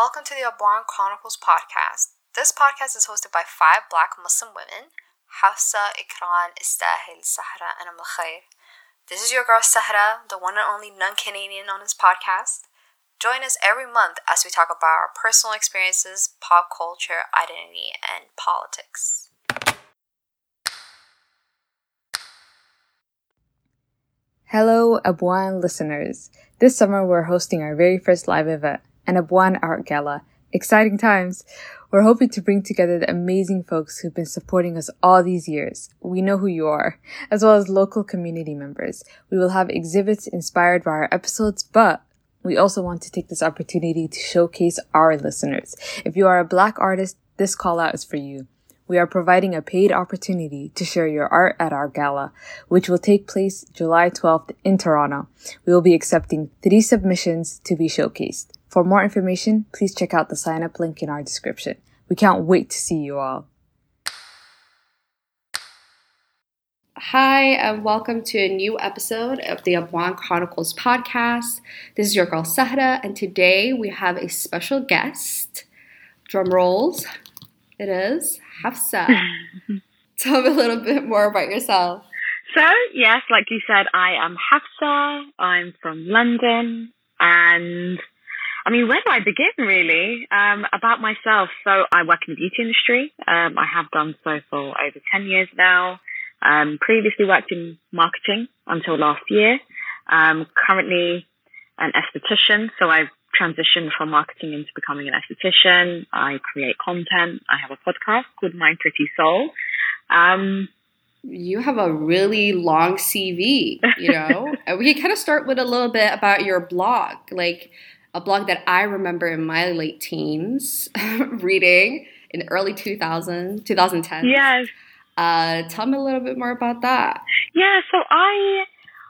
Welcome to the Abwaan Chronicles podcast. This podcast is hosted by five black Muslim women Hafsa, Ikran, Istahil, Sahra, and umm Amal Khair. This is your girl Sahra, the one and only non Canadian on this podcast. Join us every month as we talk about our personal experiences, pop culture, identity, and politics. Hello, Abwaan listeners. This summer we're hosting our very first live event, an Abwaan Art Gala. Exciting times! We're hoping to bring together the amazing folks who've been supporting us all these years. We know who you are, as well as local community members. We will have exhibits inspired by our episodes, but we also want to take this opportunity to showcase our listeners. If you are a black artist, this call out is for you. We are providing a paid opportunity to share your art at our gala, which will take place July 12th in Toronto. We will be accepting three submissions to be showcased. For more information, please check out the sign up link in our description. We can't wait to see you all. Hi, and welcome to a new episode of the Abwaan Chronicles podcast. This is your girl Sahra, and today we have a special guest. Drum rolls. It is Hafsa. Tell me a little bit more about yourself. So, yes, like you said, I am Hafsa. I'm from London, and I mean, where do I begin really? Um, about myself. So I work in the beauty industry. Um, I have done so for over 10 years now. Um, previously worked in marketing until last year. Um, currently an esthetician. So I've transitioned from marketing into becoming an esthetician. I create content. I have a podcast called Mind Pretty Soul. Um, you have a really long CV, you know? we can kind of start with a little bit about your blog. Like, a blog that I remember in my late teens reading in early 2000, 2010. Yes. Uh, tell me a little bit more about that. Yeah, so I,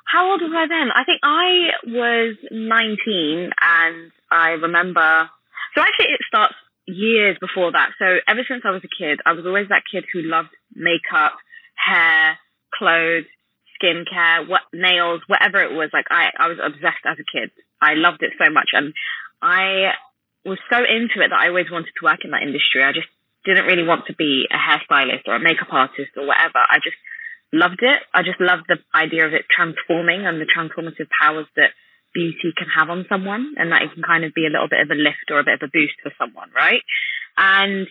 how old was I then? I think I was 19 and I remember, so actually it starts years before that. So ever since I was a kid, I was always that kid who loved makeup, hair, clothes, skincare, what nails, whatever it was. Like I, I was obsessed as a kid. I loved it so much. And I was so into it that I always wanted to work in that industry. I just didn't really want to be a hairstylist or a makeup artist or whatever. I just loved it. I just loved the idea of it transforming and the transformative powers that beauty can have on someone and that it can kind of be a little bit of a lift or a bit of a boost for someone, right? And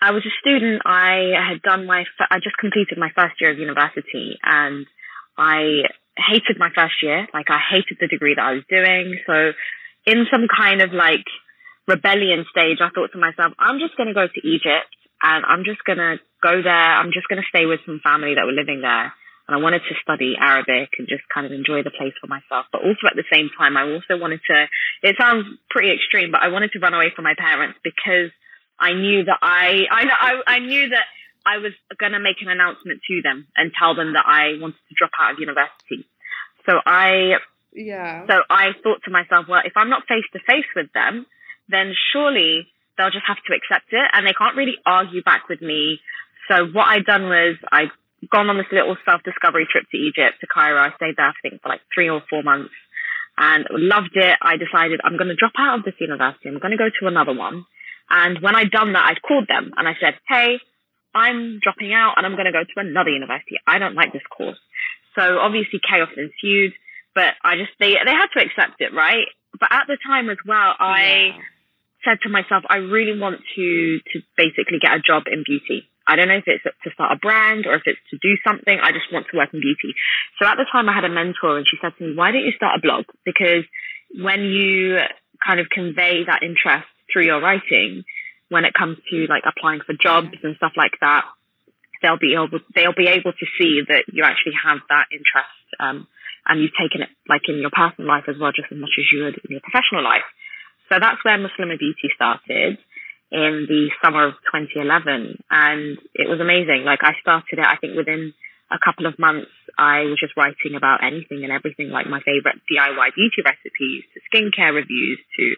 I was a student. I had done my, I just completed my first year of university and I hated my first year. Like I hated the degree that I was doing. So in some kind of like rebellion stage, I thought to myself, I'm just going to go to Egypt and I'm just going to go there. I'm just going to stay with some family that were living there. And I wanted to study Arabic and just kind of enjoy the place for myself. But also at the same time, I also wanted to, it sounds pretty extreme, but I wanted to run away from my parents because I knew that I, I, I, I knew that I was going to make an announcement to them and tell them that I wanted to drop out of university. So I, yeah. So I thought to myself, well, if I'm not face to face with them, then surely they'll just have to accept it and they can't really argue back with me. So what I'd done was I'd gone on this little self discovery trip to Egypt, to Cairo. I stayed there, I think, for like three or four months and loved it. I decided I'm going to drop out of this university. I'm going to go to another one. And when I'd done that, I'd called them and I said, Hey, I'm dropping out and I'm going to go to another university. I don't like this course. So obviously chaos ensued, but I just, they, they had to accept it, right? But at the time as well, I yeah. said to myself, I really want to, to basically get a job in beauty. I don't know if it's to start a brand or if it's to do something. I just want to work in beauty. So at the time I had a mentor and she said to me, why don't you start a blog? Because when you kind of convey that interest through your writing, when it comes to like applying for jobs and stuff like that, they'll be able they'll be able to see that you actually have that interest um, and you've taken it like in your personal life as well, just as much as you would in your professional life. So that's where Muslimah Beauty started in the summer of 2011, and it was amazing. Like I started it, I think within a couple of months, I was just writing about anything and everything, like my favorite DIY beauty recipes to skincare reviews to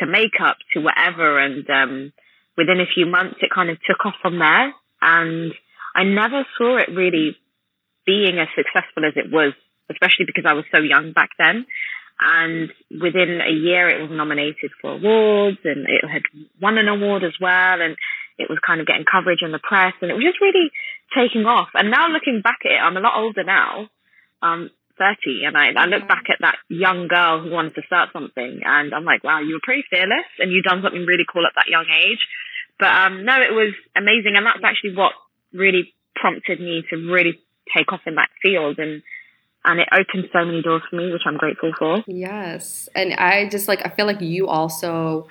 to makeup to whatever, and um, within a few months, it kind of took off from there. And I never saw it really being as successful as it was, especially because I was so young back then. And within a year, it was nominated for awards and it had won an award as well. And it was kind of getting coverage in the press and it was just really taking off. And now looking back at it, I'm a lot older now. Um, 30 and I, I look back at that young girl who wanted to start something and I'm like, wow, you were pretty fearless and you've done something really cool at that young age. But um, no, it was amazing. And that's actually what really prompted me to really take off in that field and and it opened so many doors for me, which I'm grateful for. Yes, and I just like I feel like you also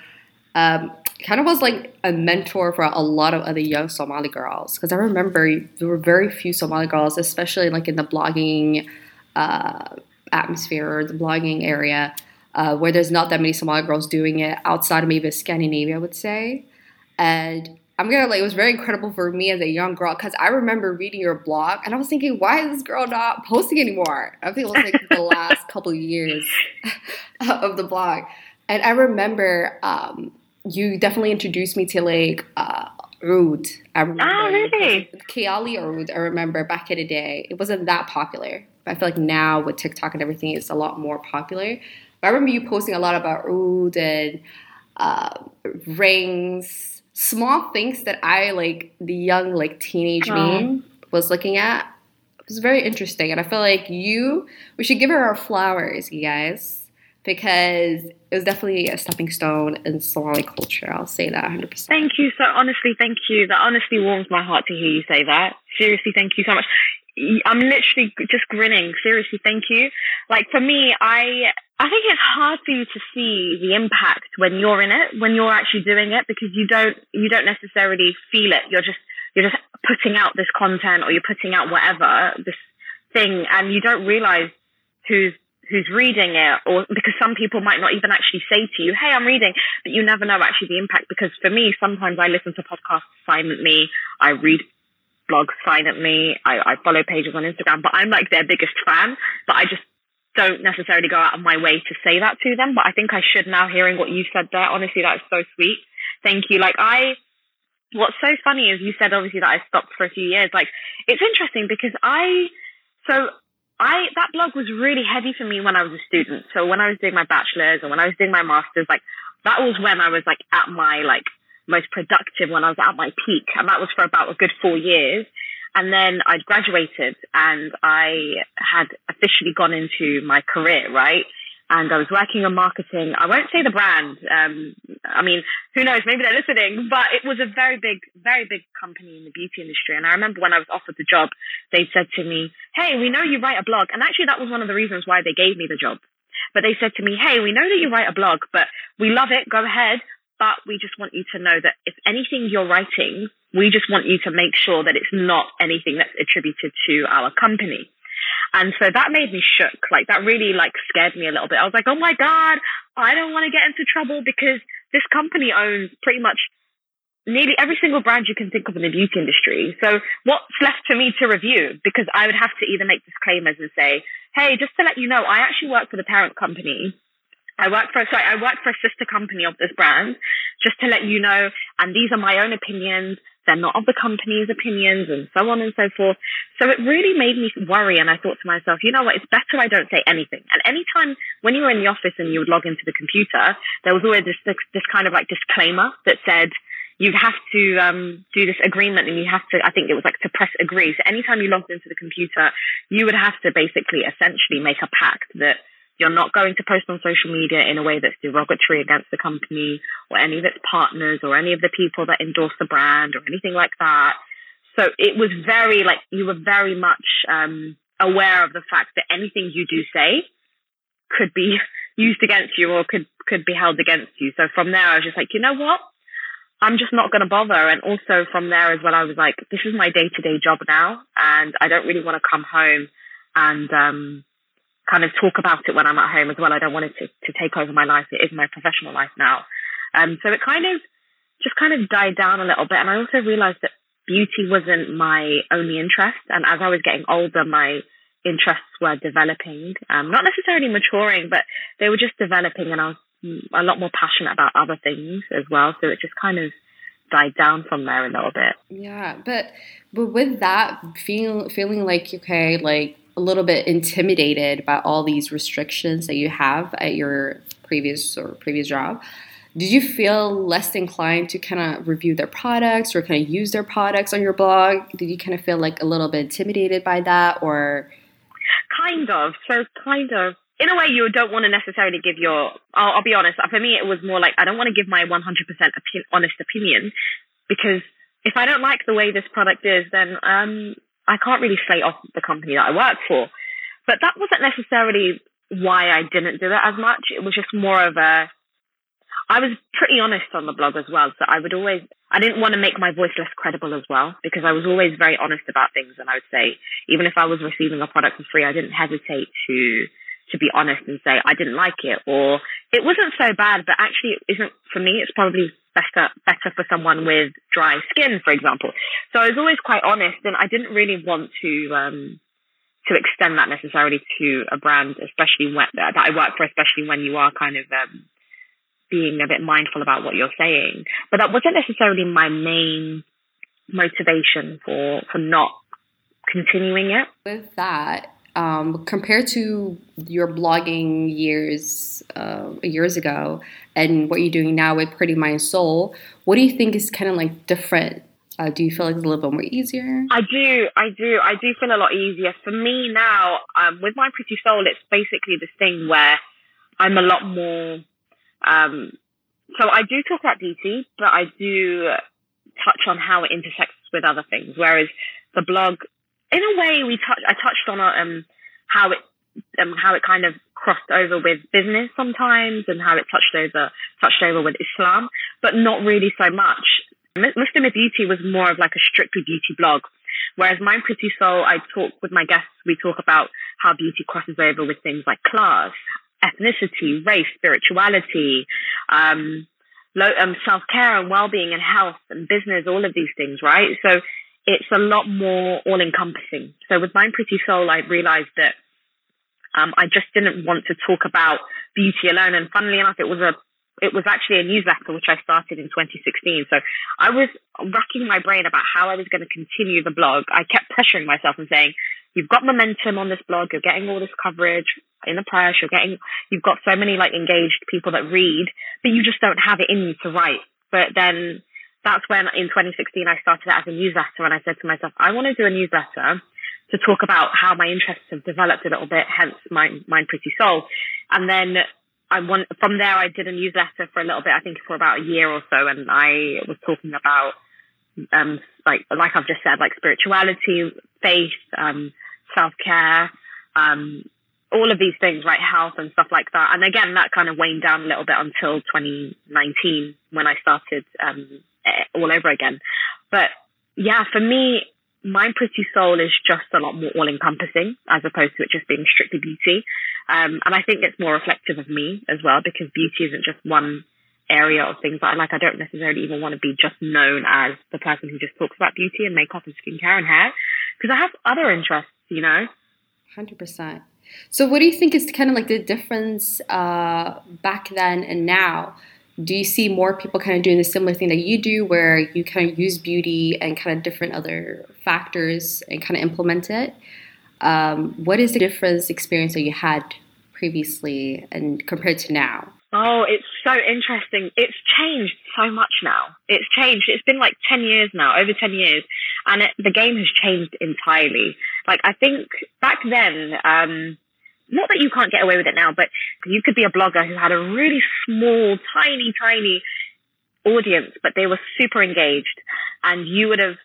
um, kind of was like a mentor for a lot of other young Somali girls because I remember there were very few Somali girls, especially like in the blogging uh, atmosphere or the blogging area, uh, where there's not that many Somali girls doing it outside of maybe Scandinavia, I would say. And I'm gonna like it was very incredible for me as a young girl because I remember reading your blog and I was thinking, why is this girl not posting anymore? I think it was like the last couple of years of the blog, and I remember um, you definitely introduced me to like uh, Oud. I remember. Oh, really? Kiali Oud. I remember back in the day, it wasn't that popular. But I feel like now with TikTok and everything, it's a lot more popular. But I remember you posting a lot about Oud and uh, rings small things that I like the young like teenage me was looking at. It was very interesting, and I feel like you we should give her our flowers, you guys, because it was definitely a stepping stone in Somali culture. I'll say that 100. percent Thank you so honestly. Thank you. That honestly warms my heart to hear you say that. Seriously, thank you so much. I'm literally just grinning. Seriously, thank you. Like for me, I I think it's hard for you to see the impact when you're in it, when you're actually doing it, because you don't you don't necessarily feel it. You're just you're just putting out this content or you're putting out whatever this thing, and you don't realize who's who's reading it, or because some people might not even actually say to you, "Hey, I'm reading," but you never know actually the impact. Because for me, sometimes I listen to podcasts silently. I read blogs silently. I, I follow pages on Instagram, but I'm like their biggest fan. But I just don't necessarily go out of my way to say that to them. But I think I should now hearing what you said there. Honestly, that is so sweet. Thank you. Like I, what's so funny is you said obviously that I stopped for a few years. Like it's interesting because I, so I, that blog was really heavy for me when I was a student. So when I was doing my bachelor's and when I was doing my master's, like that was when I was like at my like most productive when I was at my peak. And that was for about a good four years. And then I'd graduated and I had officially gone into my career, right? And I was working on marketing. I won't say the brand. Um, I mean, who knows? Maybe they're listening, but it was a very big, very big company in the beauty industry. And I remember when I was offered the job, they said to me, Hey, we know you write a blog. And actually that was one of the reasons why they gave me the job. But they said to me, Hey, we know that you write a blog, but we love it. Go ahead but we just want you to know that if anything you're writing, we just want you to make sure that it's not anything that's attributed to our company. And so that made me shook. Like that really like scared me a little bit. I was like, oh my God, I don't want to get into trouble because this company owns pretty much nearly every single brand you can think of in the beauty industry. So what's left for me to review? Because I would have to either make disclaimers and say, hey, just to let you know, I actually work for the parent company I work for sorry, I work for a sister company of this brand, just to let you know. And these are my own opinions. They're not of the company's opinions, and so on and so forth. So it really made me worry, and I thought to myself, you know what? It's better I don't say anything. And anytime when you were in the office and you would log into the computer, there was always this this, this kind of like disclaimer that said you have to um, do this agreement and you have to, I think it was like to press agree. So anytime you logged into the computer, you would have to basically essentially make a pact that you're not going to post on social media in a way that's derogatory against the company or any of its partners or any of the people that endorse the brand or anything like that. So it was very like you were very much um, aware of the fact that anything you do say could be used against you or could could be held against you. So from there, I was just like, you know what? I'm just not going to bother. And also from there as well, I was like, this is my day to day job now, and I don't really want to come home and um, kind of talk about it when I'm at home as well. I don't want it to, to take over my life. It is my professional life now. Um, so it kind of just kind of died down a little bit. And I also realized that beauty wasn't my only interest. And as I was getting older, my interests were developing, um, not necessarily maturing, but they were just developing and I was a lot more passionate about other things as well. So it just kind of died down from there a little bit. Yeah, but but with that feeling feeling like okay, like a little bit intimidated by all these restrictions that you have at your previous or previous job. Did you feel less inclined to kind of review their products or kind of use their products on your blog? Did you kind of feel like a little bit intimidated by that or? Kind of. So kind of. In a way you don't want to necessarily give your I'll, I'll be honest for me it was more like i don't want to give my 100% opi- honest opinion because if i don't like the way this product is then um I can't really slate off the company that I work for. But that wasn't necessarily why I didn't do it as much. It was just more of a, I was pretty honest on the blog as well. So I would always, I didn't want to make my voice less credible as well because I was always very honest about things. And I would say, even if I was receiving a product for free, I didn't hesitate to, to be honest and say I didn't like it or it wasn't so bad, but actually it isn't for me. It's probably better better for someone with dry skin, for example. So I was always quite honest, and I didn't really want to um, to extend that necessarily to a brand, especially when that I work for, especially when you are kind of um, being a bit mindful about what you're saying. But that wasn't necessarily my main motivation for for not continuing it. With that, um, compared to your blogging years uh, years ago and what you're doing now with Pretty Mind Soul, what do you think is kind of like different? Uh, do you feel like it's a little bit more easier? I do, I do, I do feel a lot easier. For me now, um, with my Pretty Soul, it's basically this thing where I'm a lot more. Um, so I do talk about beauty, but I do touch on how it intersects with other things. Whereas the blog, in a way, we touch. I touched on um, how it um, how it kind of crossed over with business sometimes, and how it touched over touched over with Islam, but not really so much. Muslim Beauty was more of like a strictly beauty blog, whereas Mind Pretty Soul, I talk with my guests. We talk about how beauty crosses over with things like class, ethnicity, race, spirituality, um, um, self care and well being and health and business, all of these things, right? So it's a lot more all encompassing. So with Mind Pretty Soul, I realized that um, I just didn't want to talk about beauty alone. And funnily enough, it was a it was actually a newsletter which I started in 2016. So I was racking my brain about how I was going to continue the blog. I kept pressuring myself and saying, "You've got momentum on this blog. You're getting all this coverage in the press. You're getting, you've got so many like engaged people that read, but you just don't have it in you to write." But then that's when in 2016 I started it as a newsletter and I said to myself, I want to do a newsletter to talk about how my interests have developed a little bit, hence my Mind Pretty Soul. And then I want, from there I did a newsletter for a little bit, I think for about a year or so. And I was talking about, um, like, like I've just said, like spirituality, faith, um, self care, um, all of these things, right? Health and stuff like that. And again, that kind of waned down a little bit until 2019 when I started, um, all over again. But yeah, for me, Mind Pretty Soul is just a lot more all encompassing as opposed to it just being strictly beauty. Um, and I think it's more reflective of me as well because beauty isn't just one area of things that I like. I don't necessarily even want to be just known as the person who just talks about beauty and makeup and skincare and hair because I have other interests, you know? 100%. So, what do you think is kind of like the difference uh, back then and now? Do you see more people kind of doing the similar thing that you do, where you kind of use beauty and kind of different other factors and kind of implement it? Um, what is the difference experience that you had previously and compared to now? Oh, it's so interesting. It's changed so much now. It's changed. It's been like 10 years now, over 10 years, and it, the game has changed entirely. Like, I think back then, um, not that you can't get away with it now, but you could be a blogger who had a really small, tiny, tiny audience, but they were super engaged and you would have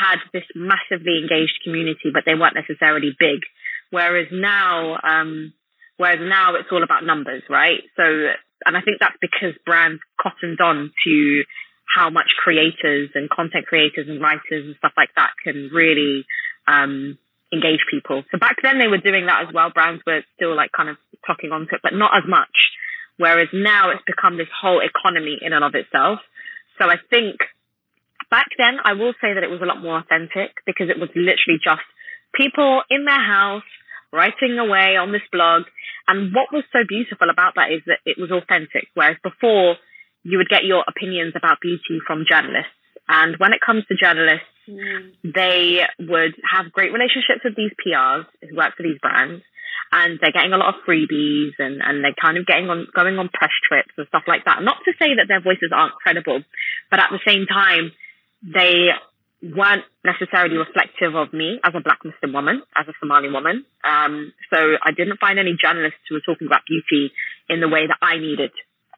had this massively engaged community, but they weren't necessarily big. Whereas now, um, whereas now it's all about numbers, right? So, and I think that's because brands cottoned on to how much creators and content creators and writers and stuff like that can really, um, engage people. So back then they were doing that as well. Brands were still like kind of talking onto it, but not as much. Whereas now it's become this whole economy in and of itself. So I think back then I will say that it was a lot more authentic because it was literally just people in their house writing away on this blog. And what was so beautiful about that is that it was authentic. Whereas before you would get your opinions about beauty from journalists. And when it comes to journalists, Mm. They would have great relationships with these PRs who work for these brands and they're getting a lot of freebies and, and they're kind of getting on going on press trips and stuff like that. Not to say that their voices aren't credible, but at the same time, they weren't necessarily reflective of me as a black Muslim woman, as a Somali woman. Um, so I didn't find any journalists who were talking about beauty in the way that I needed.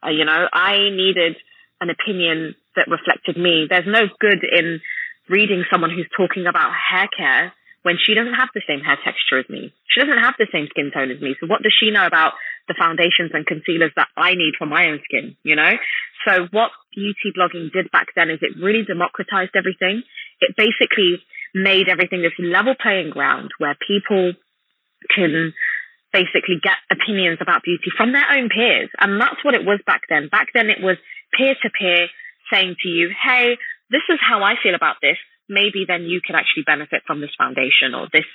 Uh, you know, I needed an opinion that reflected me. There's no good in reading someone who's talking about hair care when she doesn't have the same hair texture as me. She doesn't have the same skin tone as me. So what does she know about the foundations and concealers that I need for my own skin, you know? So what beauty blogging did back then is it really democratized everything. It basically made everything this level playing ground where people can basically get opinions about beauty from their own peers. And that's what it was back then. Back then it was peer to peer saying to you, Hey, this is how I feel about this maybe then you could actually benefit from this foundation or this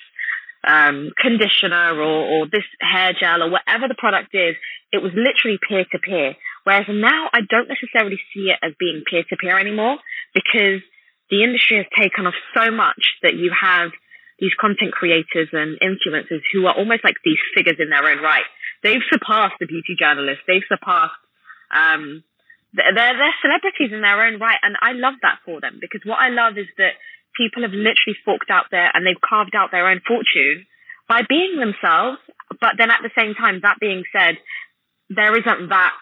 um, conditioner or, or this hair gel or whatever the product is. It was literally peer to peer. Whereas now I don't necessarily see it as being peer to peer anymore because the industry has taken off so much that you have these content creators and influencers who are almost like these figures in their own right. They've surpassed the beauty journalists. They've surpassed um, they're, they're celebrities in their own right. And I love that for them because what I love is that people have literally forked out there and they've carved out their own fortune by being themselves. But then at the same time, that being said, there isn't that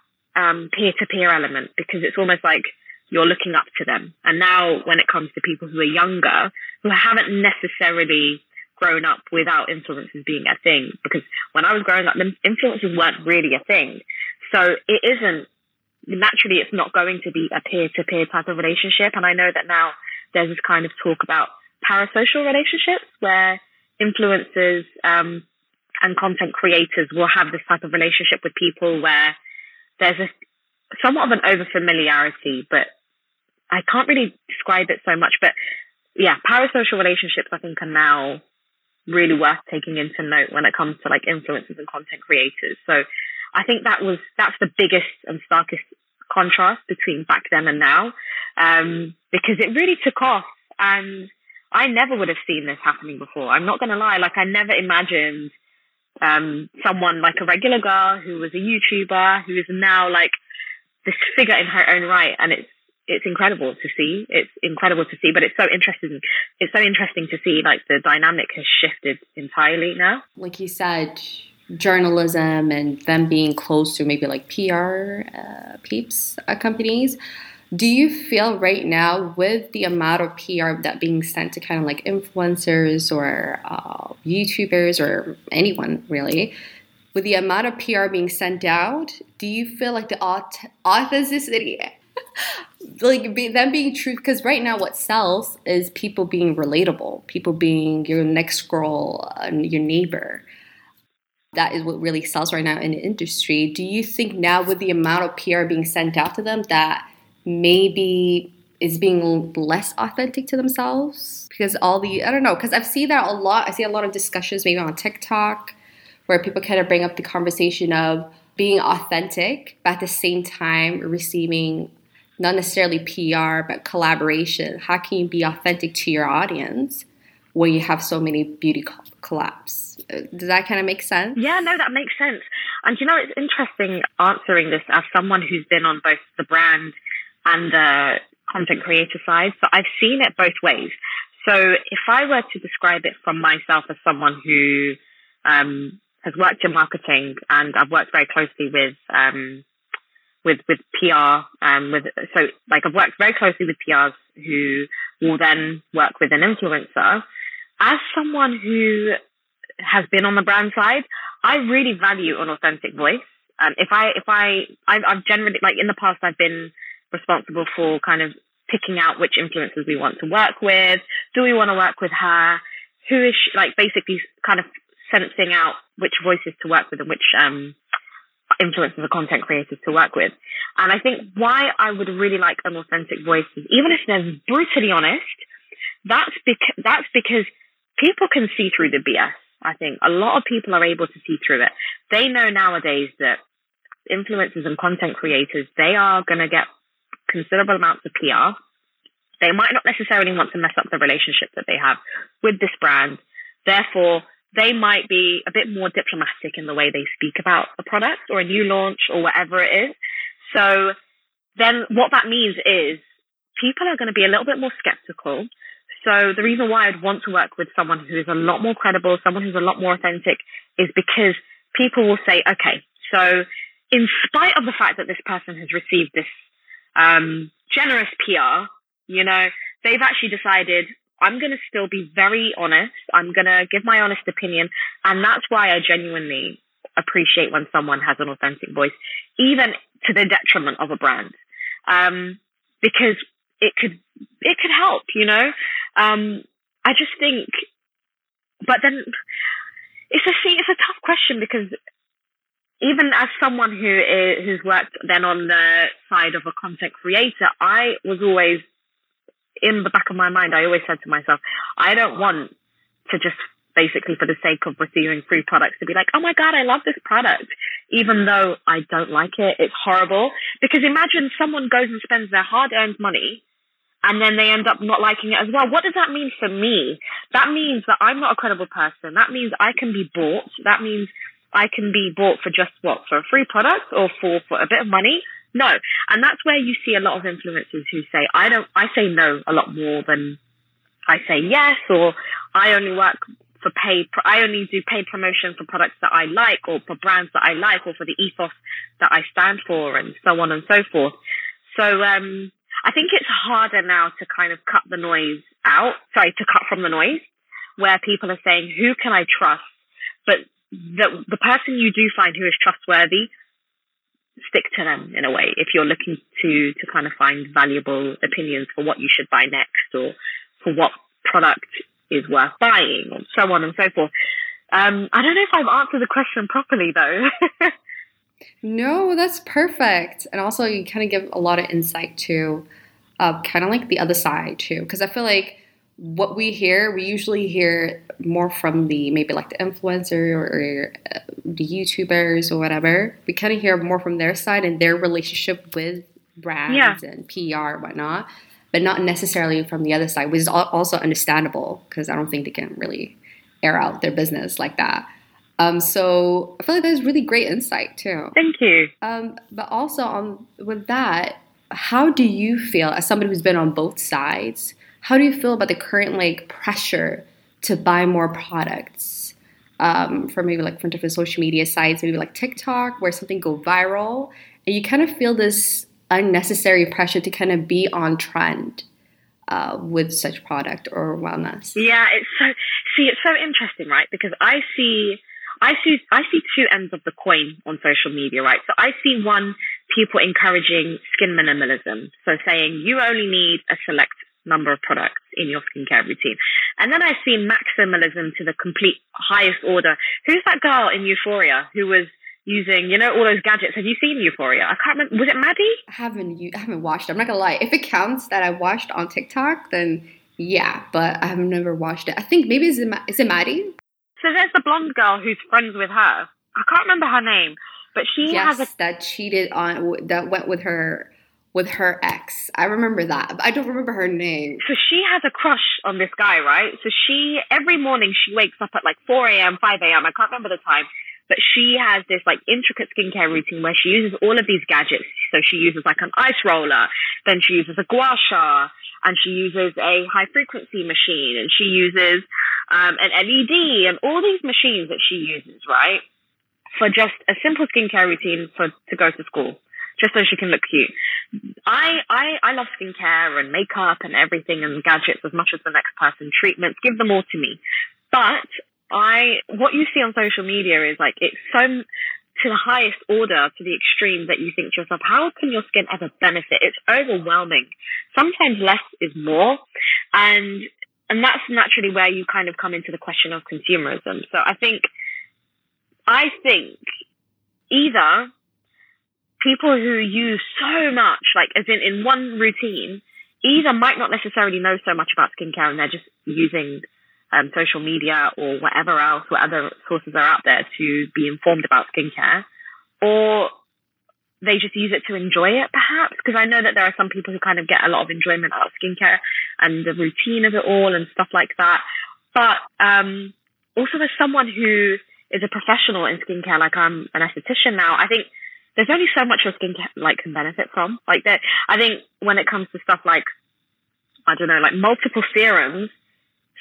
peer to peer element because it's almost like you're looking up to them. And now when it comes to people who are younger, who haven't necessarily grown up without influences being a thing, because when I was growing up, influences weren't really a thing. So it isn't naturally it's not going to be a peer to peer type of relationship. And I know that now there's this kind of talk about parasocial relationships where influencers um, and content creators will have this type of relationship with people where there's a somewhat of an over familiarity, but I can't really describe it so much. But yeah, parasocial relationships I think are now really worth taking into note when it comes to like influencers and content creators. So I think that was that's the biggest and starkest contrast between back then and now, um, because it really took off, and I never would have seen this happening before. I'm not going to lie; like I never imagined um, someone like a regular girl who was a YouTuber who is now like this figure in her own right, and it's it's incredible to see. It's incredible to see, but it's so interesting. It's so interesting to see like the dynamic has shifted entirely now. Like you said, journalism and them being close to maybe like PR uh, peeps uh, companies. Do you feel right now with the amount of PR that being sent to kind of like influencers or uh, YouTubers or anyone really, with the amount of PR being sent out, do you feel like the authenticity, like be, them being true? Because right now, what sells is people being relatable, people being your next girl, uh, your neighbor that is what really sells right now in the industry. Do you think now with the amount of PR being sent out to them that maybe is being less authentic to themselves? Because all the I don't know, because I've seen that a lot. I see a lot of discussions maybe on TikTok where people kind of bring up the conversation of being authentic, but at the same time receiving not necessarily PR, but collaboration. How can you be authentic to your audience when you have so many beauty collabs? Does that kind of make sense? Yeah, no, that makes sense. And you know, it's interesting answering this as someone who's been on both the brand and the content creator side. So I've seen it both ways. So if I were to describe it from myself as someone who um, has worked in marketing and I've worked very closely with um, with with PR um, with so like I've worked very closely with PRs who will then work with an influencer. As someone who has been on the brand side, I really value an authentic voice. Um, if I, if I, I've, I've generally, like in the past, I've been responsible for kind of picking out which influencers we want to work with. Do we want to work with her? Who is she? Like basically kind of sensing out which voices to work with and which, um, influencers or content creators to work with. And I think why I would really like an authentic voice is even if they're brutally honest, that's because, that's because people can see through the BS. I think a lot of people are able to see through it. They know nowadays that influencers and content creators, they are going to get considerable amounts of PR. They might not necessarily want to mess up the relationship that they have with this brand. Therefore, they might be a bit more diplomatic in the way they speak about a product or a new launch or whatever it is. So then what that means is people are going to be a little bit more skeptical. So the reason why I'd want to work with someone who is a lot more credible, someone who's a lot more authentic is because people will say, okay, so in spite of the fact that this person has received this um, generous PR, you know, they've actually decided I'm going to still be very honest. I'm going to give my honest opinion. And that's why I genuinely appreciate when someone has an authentic voice, even to the detriment of a brand. Um, because it could, it could help, you know? Um, I just think, but then it's a, see, it's a tough question because even as someone who is, who's worked then on the side of a content creator, I was always in the back of my mind, I always said to myself, I don't want to just basically for the sake of receiving free products to be like, oh my God, I love this product. Even though I don't like it, it's horrible. Because imagine someone goes and spends their hard earned money and then they end up not liking it as well. What does that mean for me? That means that I'm not a credible person. That means I can be bought. That means I can be bought for just what? For a free product or for, for a bit of money? No. And that's where you see a lot of influencers who say, I don't, I say no a lot more than I say yes, or I only work for paid, I only do paid promotion for products that I like, or for brands that I like, or for the ethos that I stand for, and so on and so forth. So, um, I think it's harder now to kind of cut the noise out, sorry, to cut from the noise, where people are saying, who can I trust? But the, the person you do find who is trustworthy, stick to them in a way if you're looking to to kind of find valuable opinions for what you should buy next or for what product is worth buying and so on and so forth. Um, I don't know if I've answered the question properly though. no, that's perfect. And also you kind of give a lot of insight to uh, kind of like the other side too, because I feel like what we hear, we usually hear more from the maybe like the influencer or, or uh, the YouTubers or whatever. We kind of hear more from their side and their relationship with brands yeah. and PR and whatnot, but not necessarily from the other side, which is also understandable because I don't think they can really air out their business like that. Um, so I feel like that's really great insight too. Thank you. Um, but also on with that, how do you feel as somebody who's been on both sides? How do you feel about the current like pressure to buy more products um, from maybe like from different social media sites, maybe like TikTok, where something go viral, and you kind of feel this unnecessary pressure to kind of be on trend uh, with such product or wellness? Yeah, it's so see, it's so interesting, right? Because I see. I see I see two ends of the coin on social media, right? So I see one people encouraging skin minimalism. So saying you only need a select number of products in your skincare routine. And then I see maximalism to the complete highest order. Who's that girl in Euphoria who was using, you know, all those gadgets? Have you seen Euphoria? I can't remember. Was it Maddy? I haven't. I haven't watched. It. I'm not gonna lie. If it counts that I watched on TikTok, then yeah. But I have never watched it. I think maybe is it, is it Maddy? So there's the blonde girl who's friends with her. I can't remember her name, but she yes, has a that cheated on that went with her with her ex. I remember that, but I don't remember her name. So she has a crush on this guy, right? So she, every morning she wakes up at like 4 a.m., 5 a.m., I can't remember the time, but she has this like intricate skincare routine where she uses all of these gadgets. So she uses like an ice roller, then she uses a gua sha, and she uses a high frequency machine, and she uses um, an LED, and all these machines that she uses, right? For just a simple skincare routine for to go to school just so she can look cute. I, I, I love skincare and makeup and everything and gadgets as much as the next person. Treatments, give them all to me. But I, what you see on social media is like, it's so to the highest order, to the extreme that you think to yourself, how can your skin ever benefit? It's overwhelming. Sometimes less is more. And, and that's naturally where you kind of come into the question of consumerism. So I think, I think either people who use so much, like as in in one routine, either might not necessarily know so much about skincare and they're just using um, social media or whatever else, what other sources are out there to be informed about skincare, or they just use it to enjoy it, perhaps. Because I know that there are some people who kind of get a lot of enjoyment out of skincare and the routine of it all and stuff like that. But um, also, as someone who is a professional in skincare, like I'm an esthetician now, I think there's only so much your skincare like can benefit from. Like that, I think when it comes to stuff like I don't know, like multiple serums,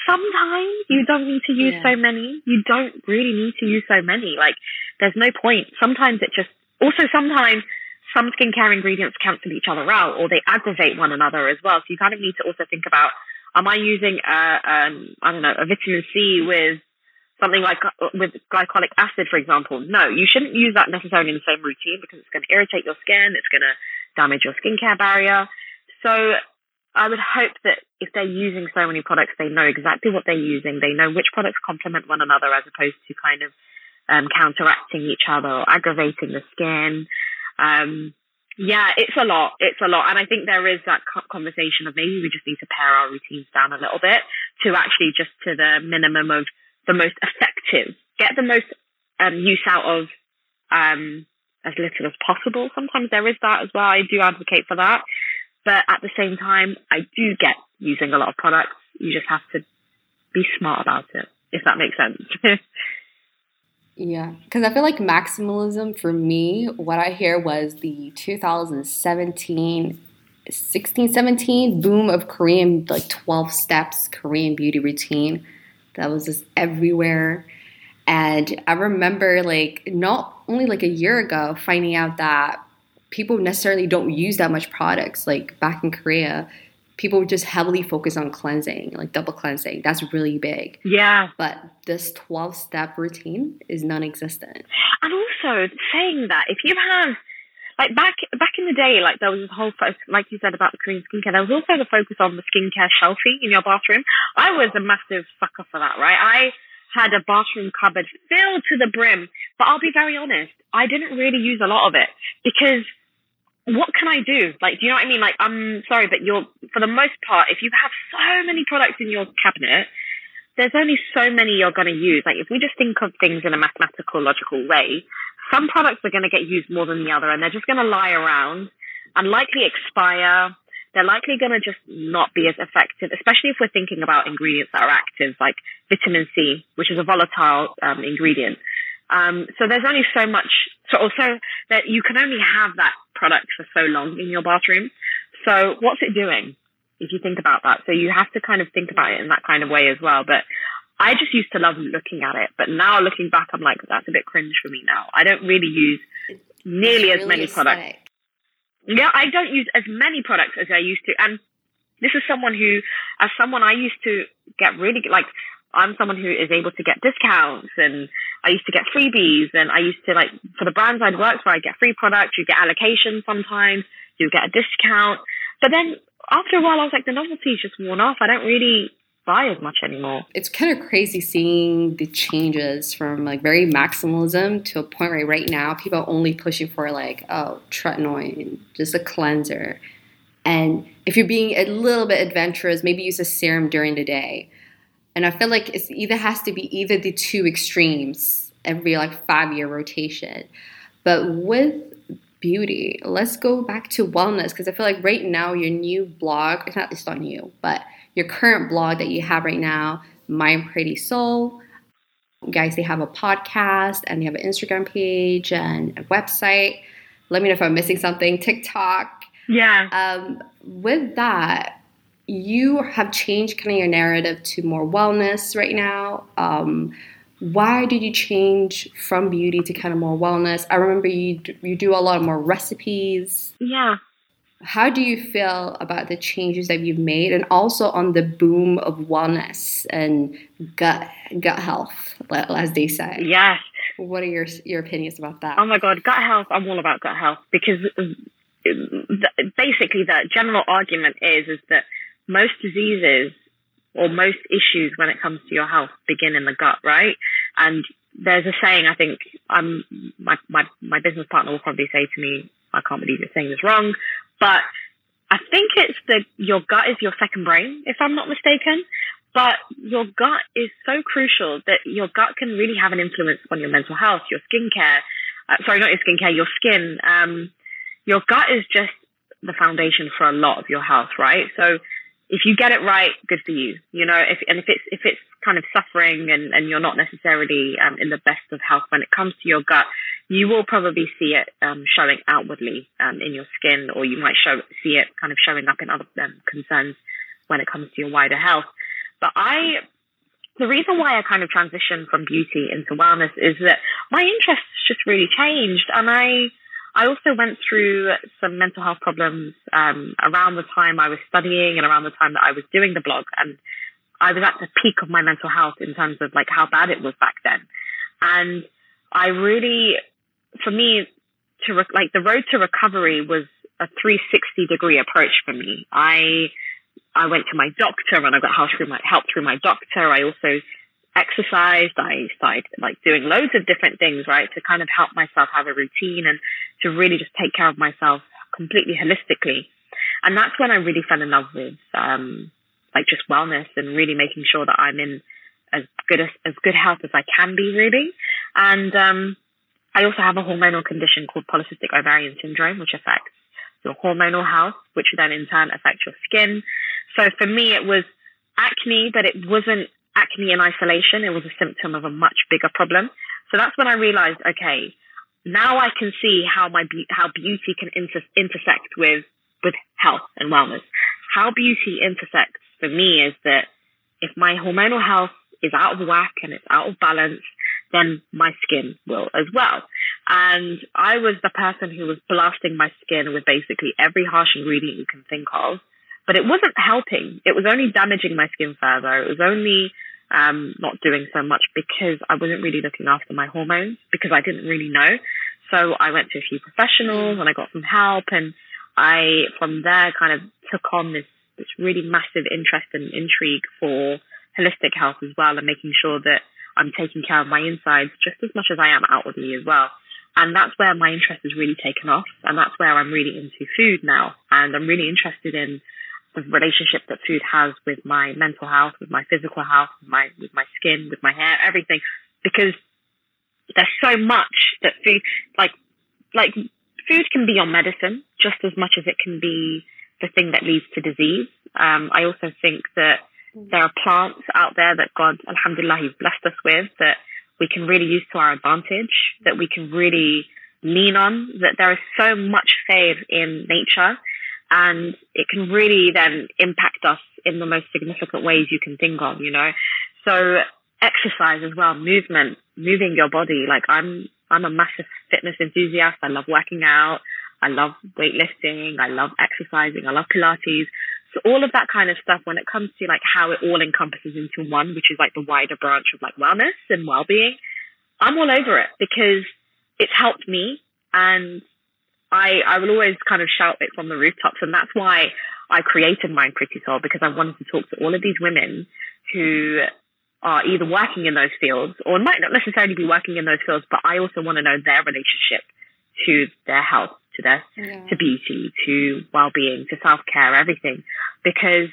sometimes you don't need to use yeah. so many. You don't really need to use so many. Like there's no point. Sometimes it just also sometimes some skincare ingredients cancel each other out or they aggravate one another as well. So you kind of need to also think about, am I using a, um, I don't know, a vitamin C with something like with glycolic acid, for example? No, you shouldn't use that necessarily in the same routine because it's going to irritate your skin. It's going to damage your skincare barrier. So I would hope that if they're using so many products, they know exactly what they're using. They know which products complement one another as opposed to kind of um, counteracting each other or aggravating the skin. Um, yeah, it's a lot. It's a lot. And I think there is that conversation of maybe we just need to pare our routines down a little bit to actually just to the minimum of the most effective, get the most um, use out of um, as little as possible. Sometimes there is that as well. I do advocate for that. But at the same time, I do get using a lot of products. You just have to be smart about it, if that makes sense. Yeah, because I feel like maximalism for me, what I hear was the 2017, 16, 17 boom of Korean, like 12 steps Korean beauty routine that was just everywhere. And I remember, like, not only like a year ago, finding out that people necessarily don't use that much products. Like back in Korea, people just heavily focus on cleansing, like double cleansing. That's really big. Yeah. But this 12 step routine is non existent. And also saying that if you have like back back in the day, like there was this whole focus, like you said about the Korean skincare. There was also the focus on the skincare shelfie in your bathroom. I was a massive sucker for that, right? I had a bathroom cupboard filled to the brim, but I'll be very honest, I didn't really use a lot of it because what can I do? Like, do you know what I mean? Like, I'm sorry, but you're, for the most part, if you have so many products in your cabinet, there's only so many you're going to use. Like, if we just think of things in a mathematical, logical way, some products are going to get used more than the other and they're just going to lie around and likely expire. They're likely going to just not be as effective, especially if we're thinking about ingredients that are active, like vitamin C, which is a volatile um, ingredient. Um, so there's only so much, so also that you can only have that product for so long in your bathroom. So what's it doing? If you think about that. So you have to kind of think about it in that kind of way as well. But I just used to love looking at it. But now looking back, I'm like, that's a bit cringe for me now. I don't really use nearly really as many aesthetic. products. Yeah, I don't use as many products as I used to. And this is someone who, as someone I used to get really, like, I'm someone who is able to get discounts and I used to get freebies and I used to like, for the brands I'd worked for, I get free products, you get allocation sometimes, you get a discount. But then after a while, I was like, the novelty's just worn off. I don't really buy as much anymore. It's kind of crazy seeing the changes from like very maximalism to a point where right now people are only pushing for like, oh, tretinoin, just a cleanser. And if you're being a little bit adventurous, maybe use a serum during the day. And I feel like it either has to be either the two extremes every like five year rotation. But with beauty, let's go back to wellness because I feel like right now your new blog, it's not it's not new, but your current blog that you have right now, Mind Pretty Soul. Guys, they have a podcast and they have an Instagram page and a website. Let me know if I'm missing something. TikTok. Yeah. Um, with that, you have changed kind of your narrative to more wellness right now. Um, why did you change from beauty to kind of more wellness? I remember you you do a lot more recipes. Yeah. How do you feel about the changes that you've made, and also on the boom of wellness and gut gut health, as they say? Yes. What are your your opinions about that? Oh my god, gut health! I'm all about gut health because uh, basically the general argument is is that most diseases or most issues when it comes to your health begin in the gut, right? And there's a saying, I think, um, my, my, my business partner will probably say to me, I can't believe you're saying this wrong, but I think it's the, your gut is your second brain, if I'm not mistaken. But your gut is so crucial that your gut can really have an influence on your mental health, your skincare, uh, sorry, not your skincare, your skin. Um, your gut is just the foundation for a lot of your health, right? So if you get it right, good for you. You know, if and if it's if it's kind of suffering and, and you're not necessarily um, in the best of health when it comes to your gut, you will probably see it um, showing outwardly um, in your skin, or you might show see it kind of showing up in other um, concerns when it comes to your wider health. But I, the reason why I kind of transitioned from beauty into wellness is that my interests just really changed, and I I also went through some mental health problems um, around the time I was studying and around the time that I was doing the blog. And I was at the peak of my mental health in terms of like how bad it was back then. And I really, for me, to re- like the road to recovery was a 360 degree approach for me. I I went to my doctor and I got help through my help through my doctor. I also exercised. I started like doing loads of different things, right, to kind of help myself have a routine and to really just take care of myself completely holistically. And that's when I really fell in love with, um, like just wellness and really making sure that I'm in as good as, as good health as I can be, really. And, um, I also have a hormonal condition called polycystic ovarian syndrome, which affects your hormonal health, which then in turn affects your skin. So for me, it was acne, but it wasn't acne in isolation. It was a symptom of a much bigger problem. So that's when I realized, okay, now I can see how my be- how beauty can inter- intersect with with health and wellness. How beauty intersects for me is that if my hormonal health is out of whack and it's out of balance, then my skin will as well. And I was the person who was blasting my skin with basically every harsh ingredient you can think of, but it wasn't helping. It was only damaging my skin further. It was only um, not doing so much because I wasn't really looking after my hormones because I didn't really know. So I went to a few professionals and I got some help and I, from there, kind of took on this, this really massive interest and intrigue for holistic health as well and making sure that I'm taking care of my insides just as much as I am outwardly as well. And that's where my interest has really taken off. And that's where I'm really into food now. And I'm really interested in relationship that food has with my mental health, with my physical health, with my with my skin, with my hair, everything. Because there's so much that food like like food can be your medicine just as much as it can be the thing that leads to disease. Um, I also think that there are plants out there that God, Alhamdulillah, He's blessed us with that we can really use to our advantage, that we can really lean on, that there is so much faith in nature and it can really then impact us in the most significant ways you can think of, you know. So exercise as well, movement, moving your body. Like I'm, I'm a massive fitness enthusiast. I love working out. I love weightlifting. I love exercising. I love Pilates. So all of that kind of stuff when it comes to like how it all encompasses into one, which is like the wider branch of like wellness and well-being, I'm all over it because it's helped me and I, I will always kind of shout it from the rooftops. And that's why I created Mind Pretty Soul because I wanted to talk to all of these women who are either working in those fields or might not necessarily be working in those fields, but I also want to know their relationship to their health, to their, yeah. to beauty, to well-being, to self-care, everything, because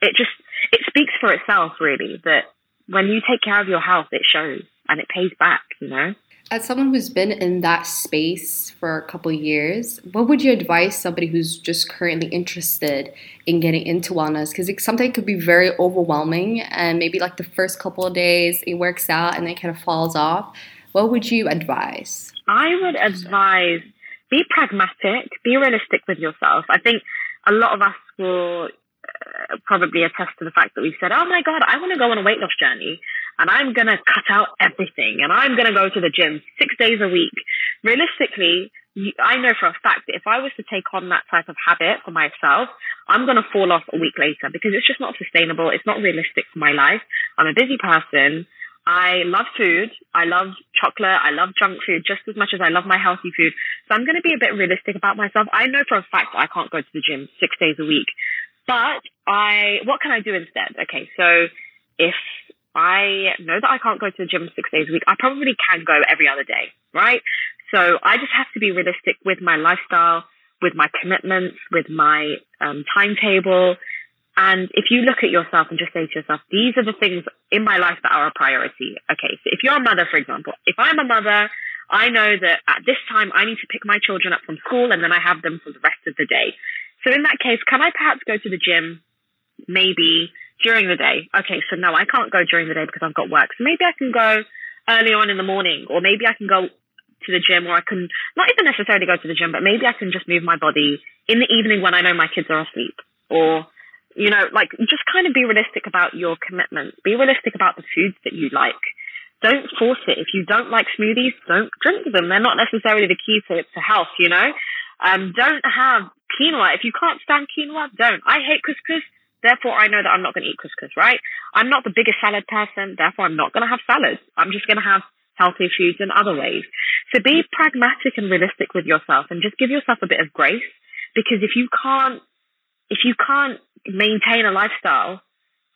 it just, it speaks for itself really that when you take care of your health, it shows and it pays back, you know? As someone who's been in that space for a couple years, what would you advise somebody who's just currently interested in getting into wellness? Because it, it could be very overwhelming, and maybe like the first couple of days it works out and then kind of falls off. What would you advise? I would advise be pragmatic, be realistic with yourself. I think a lot of us will uh, probably attest to the fact that we've said, "Oh my God, I want to go on a weight loss journey." And I'm going to cut out everything and I'm going to go to the gym six days a week. Realistically, I know for a fact that if I was to take on that type of habit for myself, I'm going to fall off a week later because it's just not sustainable. It's not realistic for my life. I'm a busy person. I love food. I love chocolate. I love junk food just as much as I love my healthy food. So I'm going to be a bit realistic about myself. I know for a fact I can't go to the gym six days a week, but I, what can I do instead? Okay. So if I know that I can't go to the gym six days a week. I probably can go every other day, right? So I just have to be realistic with my lifestyle, with my commitments, with my um, timetable. And if you look at yourself and just say to yourself, these are the things in my life that are a priority. Okay. So if you're a mother, for example, if I'm a mother, I know that at this time I need to pick my children up from school and then I have them for the rest of the day. So in that case, can I perhaps go to the gym maybe during the day? Okay, so no, I can't go during the day because I've got work. So maybe I can go early on in the morning or maybe I can go to the gym or I can not even necessarily go to the gym, but maybe I can just move my body in the evening when I know my kids are asleep or you know, like just kind of be realistic about your commitments. Be realistic about the foods that you like. Don't force it. If you don't like smoothies, don't drink them. They're not necessarily the key to, to health, you know? Um, don't have quinoa. If you can't stand quinoa, don't. I hate couscous. Therefore, I know that I'm not going to eat couscous, right? I'm not the biggest salad person. Therefore, I'm not going to have salads. I'm just going to have healthy foods in other ways. So be pragmatic and realistic with yourself and just give yourself a bit of grace because if you can't, if you can't maintain a lifestyle,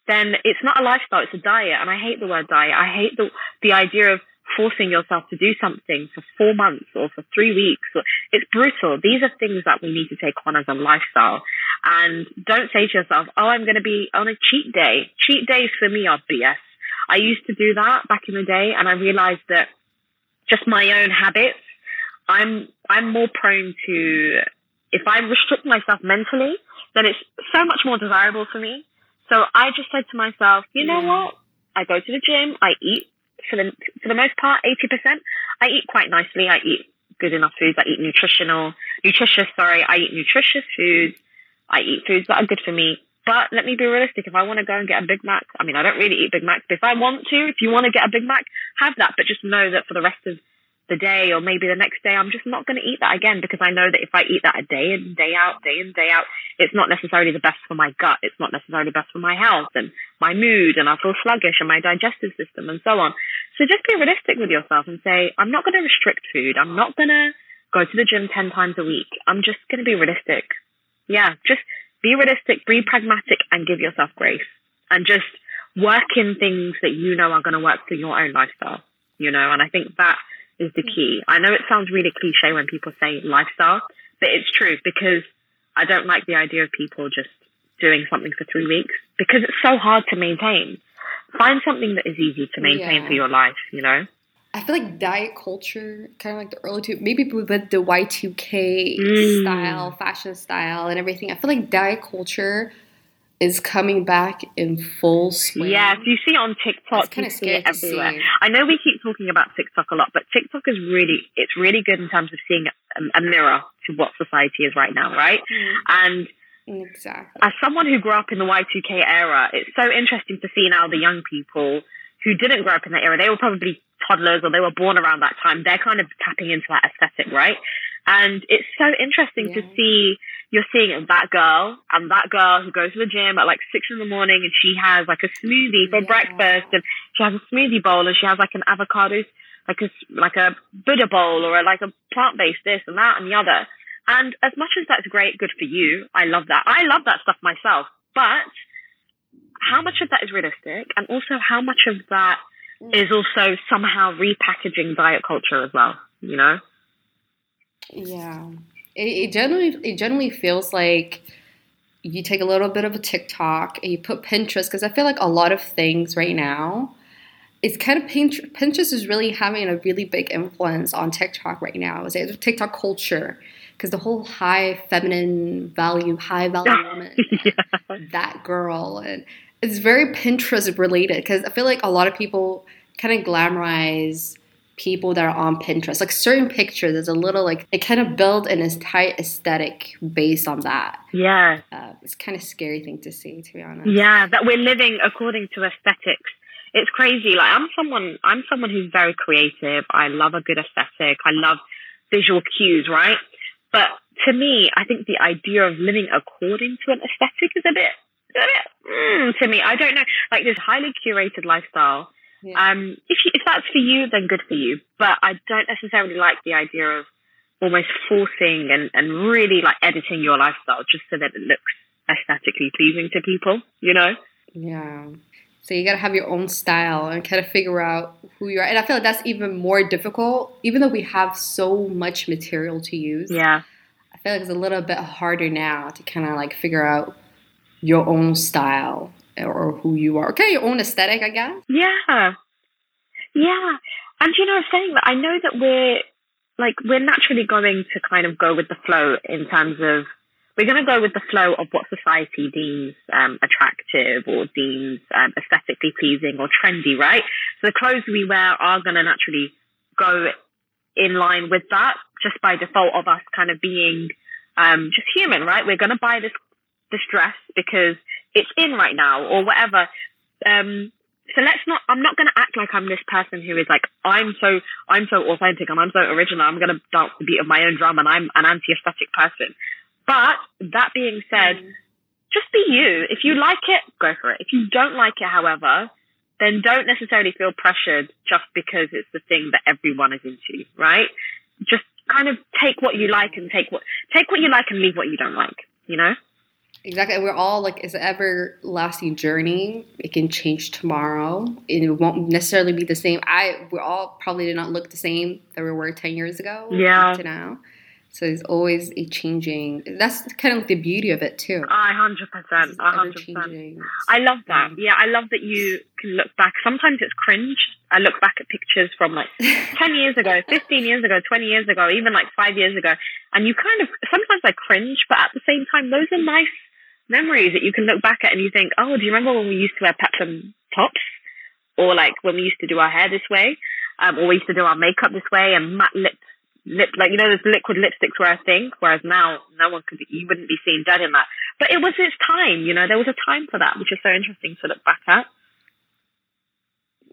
then it's not a lifestyle, it's a diet. And I hate the word diet. I hate the, the idea of forcing yourself to do something for four months or for three weeks. It's brutal. These are things that we need to take on as a lifestyle. And don't say to yourself, oh, I'm going to be on a cheat day. Cheat days for me are BS. I used to do that back in the day and I realized that just my own habits, I'm, I'm more prone to, if I restrict myself mentally, then it's so much more desirable for me. So I just said to myself, you know Yeah. what? I go to the gym, I eat for the, for the most part, 80%. I eat quite nicely. I eat good enough foods. I eat nutritional, nutritious, sorry. I eat nutritious foods. I eat foods that are good for me. But let me be realistic. If I want to go and get a Big Mac, I mean, I don't really eat Big Macs, but if I want to, if you want to get a Big Mac, have that. But just know that for the rest of the day or maybe the next day, I'm just not going to eat that again because I know that if I eat that a day in, day out, day in, day out, it's not necessarily the best for my gut. It's not necessarily best for my health and my mood and I feel sluggish and my digestive system and so on. So just be realistic with yourself and say, I'm not going to restrict food. I'm not going to go to the gym 10 times a week. I'm just going to be realistic. Yeah, just be realistic, be pragmatic and give yourself grace and just work in things that you know are going to work for your own lifestyle, you know, and I think that is the key. I know it sounds really cliche when people say lifestyle, but it's true because I don't like the idea of people just doing something for three weeks because it's so hard to maintain. Find something that is easy to maintain Yeah. for your life, you know? I feel like diet culture, kind of like the early two, maybe with the Y2K Mm. style, fashion style, and everything. I feel like diet culture is coming back in full swing. Yes, you see on TikTok, you see it everywhere. see. I know we keep talking about TikTok a lot, but TikTok is really, it's really good in terms of seeing a, a mirror to what society is right now, right? Mm-hmm. And Exactly. as someone who grew up in the Y2K era, it's so interesting to see now the young people who didn't grow up in that era. They were probably toddlers or they were born around that time. They're kind of tapping into that aesthetic, right? And it's so interesting to see you're seeing that girl and that girl who goes to the gym at like six in the morning and she has like a smoothie for Yeah. breakfast and she has a smoothie bowl and she has like an avocado, like a, like a Buddha bowl or like a plant based this and that and the other. And as much as that's great, good for you, I love that. I love that stuff myself. But how much of that is realistic? And also how much of that mm. is also somehow repackaging diet culture as well, you know? Yeah, it, it generally it generally feels like you take a little bit of a TikTok and you put Pinterest because I feel like a lot of things right now. It's kind of Pinterest. Pinterest is really having a really big influence on TikTok right now. It's like TikTok culture because the whole high feminine value, high value woman, yeah. that girl, and it's very Pinterest related because I feel like a lot of people kind of glamorize people that are on Pinterest. Like certain pictures, there's a little like it kind of build an entire aesthetic based on that. Yeah. Uh, it's kind of scary thing to see, to be honest. Yeah, that we're living according to aesthetics. It's crazy. Like I'm someone I'm someone who's very creative. I love a good aesthetic. I love visual cues, right? But to me, I think the idea of living according to an aesthetic is a bit, a bit mm, to me. I don't know. Like this highly curated lifestyle. Yeah. Um, if you, if that's for you, then good for you. But I don't necessarily like the idea of almost forcing and, and really like editing your lifestyle just so that it looks aesthetically pleasing to people. You know? Yeah. So you gotta have your own style and kind of figure out who you are. And I feel like that's even more difficult, even though we have so much material to use. Yeah. I feel like it's a little bit harder now to kind of like figure out your own style or who you are. Okay, your own aesthetic, I guess. Yeah. Yeah. And you know, I'm saying that, I know that we're like we're naturally going to kind of go with the flow in terms of we're going to go with the flow of what society deems um, attractive or deems um, aesthetically pleasing or trendy, right? So the clothes we wear are going to naturally go in line with that just by default of us kind of being um, just human, right? We're going to buy this this dress because it's in right now or whatever. Um, so let's not. I'm not going to act like I'm this person who is like I'm so I'm so authentic and I'm so original. I'm going to dance the beat of my own drum and I'm an anti-aesthetic person. But that being said, mm. just be you. If you like it, go for it. If you don't like it, however, then don't necessarily feel pressured just because it's the thing that everyone is into, right? Just kind of take what you like and take what take what you like and leave what you don't like, you know? Exactly. We're all like it's an everlasting journey. It can change tomorrow. It won't necessarily be the same. I we all probably did not look the same that we were ten years ago. Yeah. To now. So it's always a changing. That's kind of like the beauty of it too. I hundred percent. hundred percent. I love that. Yeah, I love that you can look back. Sometimes it's cringe. I look back at pictures from like ten years ago, fifteen years ago, twenty years ago, even like five years ago, and you kind of sometimes I cringe, but at the same time, those are nice memories that you can look back at and you think, oh, do you remember when we used to wear peplum tops, or like when we used to do our hair this way, um, or we used to do our makeup this way and matte lips lip, like you know, those liquid lipsticks were a thing, whereas now no one could, you wouldn't be seen dead in that. But it was its time, you know, there was a time for that, which is so interesting to look back at.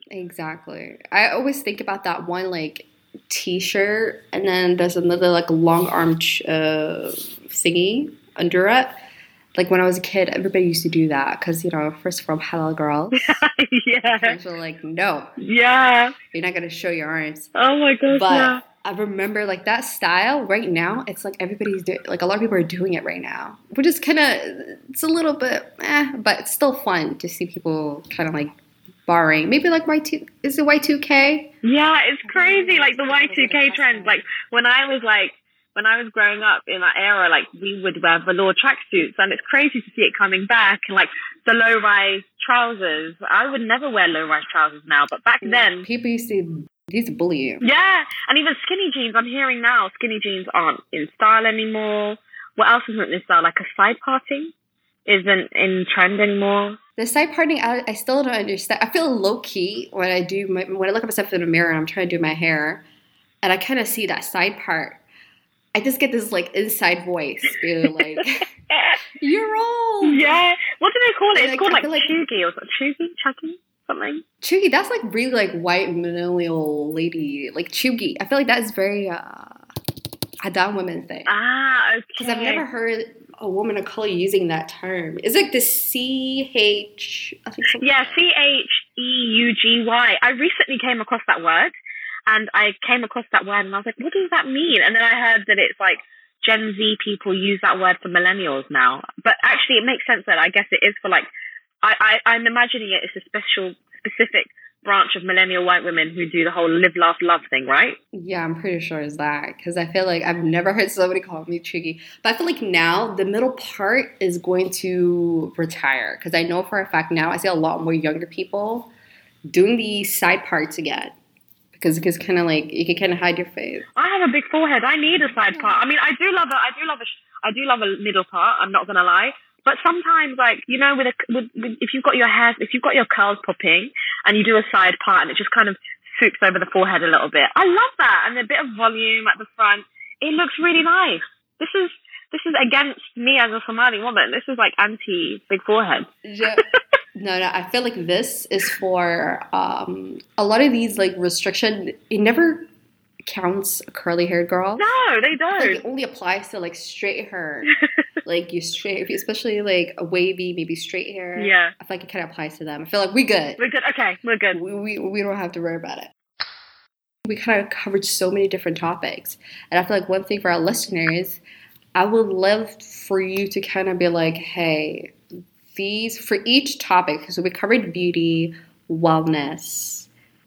Exactly. I always think about that one like t-shirt, and then there's another like long arm uh, thingy under it. Like when I was a kid, everybody used to do that because you know, first from halal girls. yeah. Parents were like, no. Yeah. You're not gonna show your arms. Oh my god. But yeah I remember like that style right now. It's like everybody's doing, like a lot of people are doing it right now, which is kind of it's a little bit, eh, but it's still fun to see people kind of like barring maybe like Y two is it Y two K? Yeah, it's crazy like the Y two K trend. Like when I was like when I was growing up in that era, like we would wear velour tracksuits, and it's crazy to see it coming back. And like the low rise trousers, I would never wear low rise trousers now, but back then people used to He's a bully. Yeah, and even skinny jeans. I'm hearing now skinny jeans aren't in style anymore. What else isn't in style? Like a side parting isn't in trend anymore. The side parting, I, I still don't understand. I feel low key when I do my, when I look at myself in the mirror and I'm trying to do my hair, and I kind of see that side part. I just get this like inside voice, being like, "You're wrong." Yeah, what do they call it? It's like, called like, like chuggy or chuggy, chuggy something. Cheugy, that's like really like white millennial lady, like Cheugy. I feel like that is very uh Hadan women thing. Ah, okay. Because I've never heard a woman of color using that term. Is it like the C H? Yeah, C H E U G Y. I recently came across that word, and I came across that word, and I was like, what does that mean? And then I heard that it's like Gen Z people use that word for millennials now. But actually, it makes sense that I guess it is for like I, I, I'm imagining it as a special, specific branch of millennial white women who do the whole live, laugh, love thing, right? Yeah, I'm pretty sure it's that because I feel like I've never heard somebody call me chuggy. But I feel like now the middle part is going to retire because I know for a fact now I see a lot more younger people doing the side parts again. Because it's kind of like you can kind of hide your face. I have a big forehead. I need a side part. I mean, I do love a, I do love a, I do love a middle part. I'm not gonna lie. But sometimes, like you know, with a with, with, if you've got your hair, if you've got your curls popping, and you do a side part, and it just kind of swoops over the forehead a little bit. I love that, and a bit of volume at the front. It looks really nice. This is this is against me as a Somali woman. This is like anti big forehead. Yeah. No, no, I feel like this is for um, a lot of these like restriction. It never counts a curly haired girl. No, they don't. Like, it only applies to like straight hair. like you straight, especially like a wavy, maybe straight hair. Yeah, I feel like it kind of applies to them. I feel like we good. We're good. Okay, we're good. We we, we don't have to worry about it. We kind of covered so many different topics, and I feel like one thing for our listeners, I would love for you to kind of be like, hey, these for each topic. So we covered beauty, wellness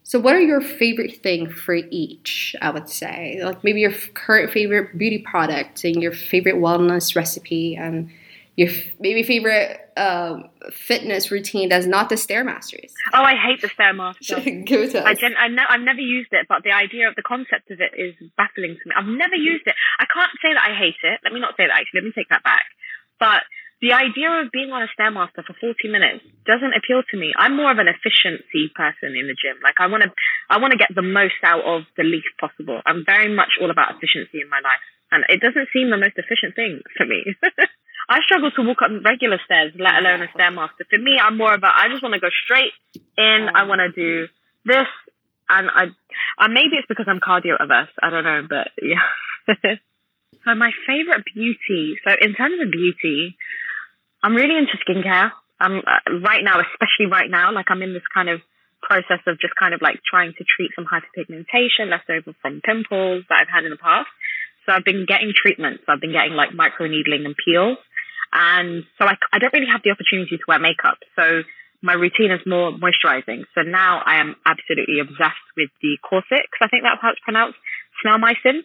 so, what are your favorite thing for each? I would say, like maybe your current favorite beauty product and your favorite wellness recipe, and your maybe favorite um, fitness routine that's not the stairmasters. Oh, I hate the stairmaster. Give it to us. I gen- I ne- I've never used it, but the idea of the concept of it is baffling to me. I've never used it. I can't say that I hate it. Let me not say that. Actually, let me take that back. But the idea of being on a stairmaster for 40 minutes doesn't appeal to me. I'm more of an efficiency person in the gym. Like I want to, I want to get the most out of the least possible. I'm very much all about efficiency in my life, and it doesn't seem the most efficient thing for me. I struggle to walk up regular stairs, let alone a stairmaster. For me, I'm more about I just want to go straight in. I want to do this, and I maybe it's because I'm cardio averse. I don't know, but yeah. so my favorite beauty. So in terms of beauty, I'm really into skincare. I'm uh, right now, especially right now, like I'm in this kind of process of just kind of like trying to treat some hyperpigmentation left over from pimples that I've had in the past. So I've been getting treatments. I've been getting like micro needling and peels. And so I, I don't really have the opportunity to wear makeup. So my routine is more moisturizing. So now I am absolutely obsessed with the Corsic. I think that's how it's pronounced. Snail Mucin.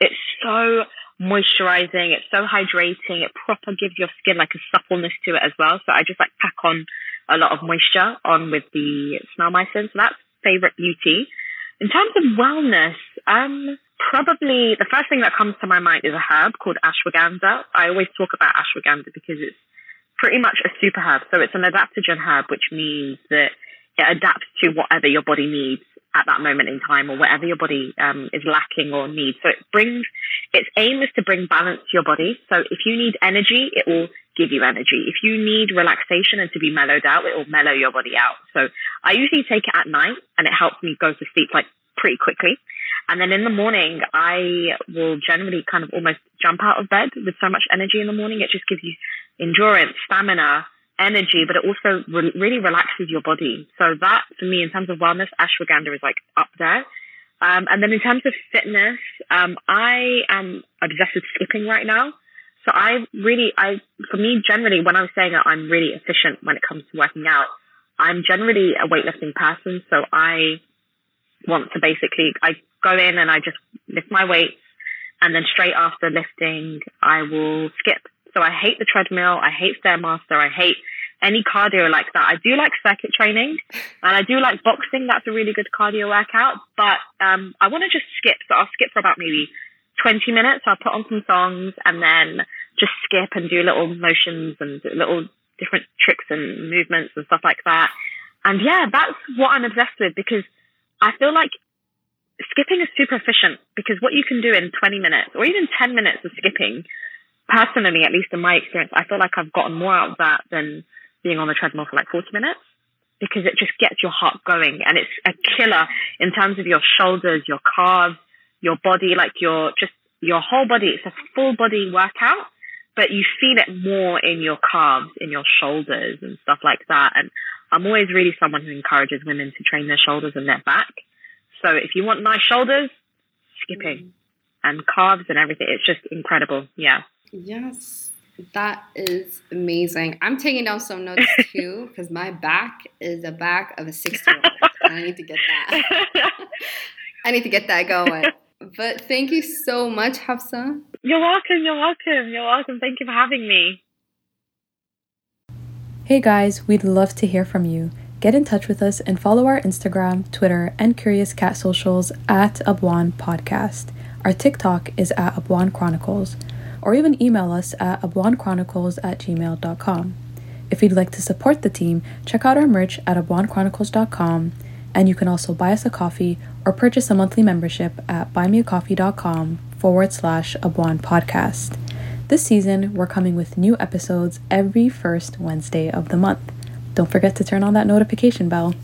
It's so moisturizing. It's so hydrating. It proper gives your skin like a suppleness to it as well. So I just like pack on a lot of moisture on with the Snail Mucin. So that's favorite beauty. In terms of wellness, um, probably the first thing that comes to my mind is a herb called ashwagandha. I always talk about ashwagandha because it's pretty much a super herb. So it's an adaptogen herb, which means that it adapts to whatever your body needs at that moment in time or whatever your body um, is lacking or needs. So it brings, its aim is to bring balance to your body. So if you need energy, it will give you energy. If you need relaxation and to be mellowed out, it will mellow your body out. So I usually take it at night and it helps me go to sleep like pretty quickly. And then in the morning, I will generally kind of almost jump out of bed with so much energy in the morning. It just gives you endurance, stamina, energy, but it also re- really relaxes your body. So that, for me, in terms of wellness, ashwagandha is like up there. Um, and then in terms of fitness, um, I am obsessed with skipping right now. So I really, I, for me, generally, when I was saying that I'm really efficient when it comes to working out, I'm generally a weightlifting person. So I want to basically, I go in and I just lift my weights and then straight after lifting, I will skip. So I hate the treadmill. I hate Stairmaster. I hate any cardio like that. I do like circuit training and I do like boxing. That's a really good cardio workout, but, um, I want to just skip. So I'll skip for about maybe 20 minutes. I'll put on some songs and then just skip and do little motions and little different tricks and movements and stuff like that. And yeah, that's what I'm obsessed with because I feel like skipping is super efficient because what you can do in 20 minutes or even 10 minutes of skipping, personally, at least in my experience, I feel like I've gotten more out of that than being on the treadmill for like 40 minutes because it just gets your heart going and it's a killer in terms of your shoulders, your calves, your body, like your just your whole body. It's a full body workout, but you feel it more in your calves, in your shoulders and stuff like that. And I'm always really someone who encourages women to train their shoulders and their back. So if you want nice shoulders, skipping mm. and calves and everything, it's just incredible. Yeah. Yes. That is amazing. I'm taking down some notes too because my back is the back of a 60 year old. I need to get that. I need to get that going. But thank you so much, Hafsa. You're welcome. You're welcome. You're welcome. Thank you for having me. Hey guys, we'd love to hear from you. Get in touch with us and follow our Instagram, Twitter, and Curious Cat socials at Abwaan Podcast. Our TikTok is at Abwaan Chronicles, or even email us at abwaanchronicles at gmail.com. If you'd like to support the team, check out our merch at abwaanchronicles.com, and you can also buy us a coffee or purchase a monthly membership at buymeacoffee.com forward slash Abwaan Podcast. This season, we're coming with new episodes every first Wednesday of the month. Don't forget to turn on that notification bell.